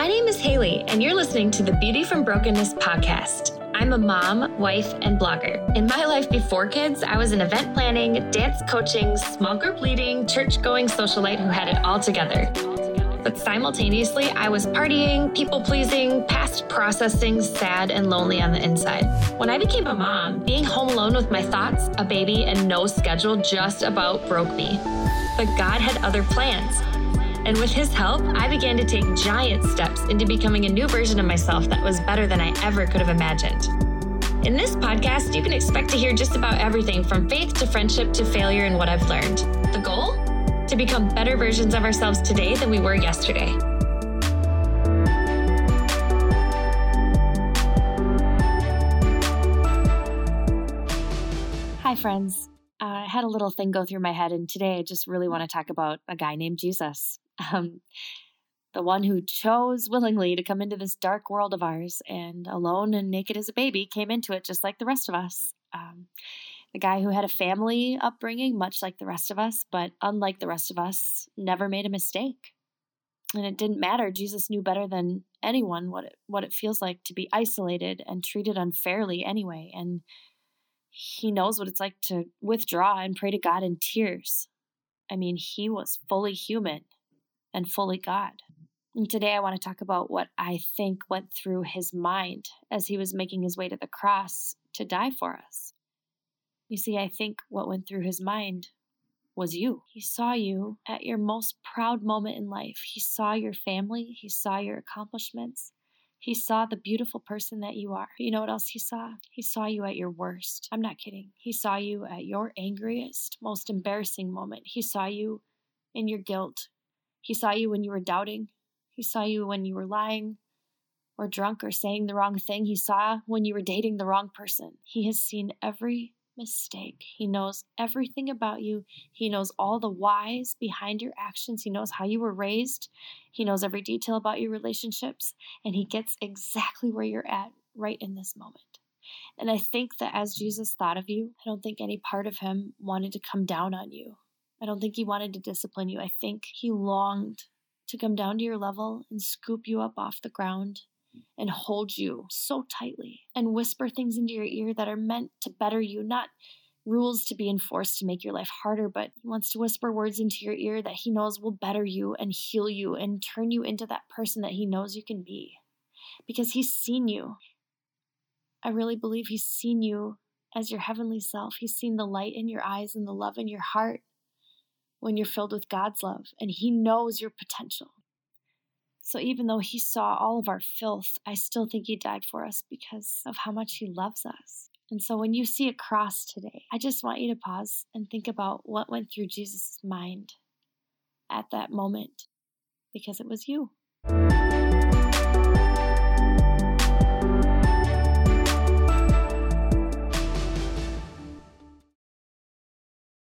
My name is Haley, and you're listening to the Beauty from Brokenness podcast. I'm a mom, wife, and blogger. In my life before kids, I was in event planning, dance coaching, small group leading, church going socialite who had it all together. But simultaneously, I was partying, people pleasing, past processing, sad and lonely on the inside. When I became a mom, being home alone with my thoughts, a baby, and no schedule just about broke me. But God had other plans. And with his help, I began to take giant steps into becoming a new version of myself that was better than I ever could have imagined. In this podcast, you can expect to hear just about everything from faith to friendship to failure and what I've learned. The goal? To become better versions of ourselves today than we were yesterday. Hi, friends. Uh, I had a little thing go through my head, and today I just really want to talk about a guy named Jesus um, the one who chose willingly to come into this dark world of ours and alone and naked as a baby came into it just like the rest of us. Um, the guy who had a family upbringing, much like the rest of us, but unlike the rest of us, never made a mistake. And it didn't matter. Jesus knew better than anyone what it, what it feels like to be isolated and treated unfairly anyway. And he knows what it's like to withdraw and pray to God in tears. I mean, he was fully human and fully God. And today I want to talk about what I think went through his mind as he was making his way to the cross to die for us. You see, I think what went through his mind was you. He saw you at your most proud moment in life. He saw your family, he saw your accomplishments. He saw the beautiful person that you are. You know what else he saw? He saw you at your worst. I'm not kidding. He saw you at your angriest, most embarrassing moment. He saw you in your guilt, he saw you when you were doubting. He saw you when you were lying or drunk or saying the wrong thing. He saw when you were dating the wrong person. He has seen every mistake. He knows everything about you. He knows all the whys behind your actions. He knows how you were raised. He knows every detail about your relationships. And He gets exactly where you're at right in this moment. And I think that as Jesus thought of you, I don't think any part of Him wanted to come down on you I don't think he wanted to discipline you. I think he longed to come down to your level and scoop you up off the ground and hold you so tightly and whisper things into your ear that are meant to better you, not rules to be enforced to make your life harder, but he wants to whisper words into your ear that he knows will better you and heal you and turn you into that person that he knows you can be. Because he's seen you. I really believe he's seen you as your heavenly self. He's seen the light in your eyes and the love in your heart when you're filled with God's love, and He knows your potential. So even though He saw all of our filth, I still think He died for us because of how much He loves us. And so when you see a cross today, I just want you to pause and think about what went through Jesus' mind at that moment because it was you.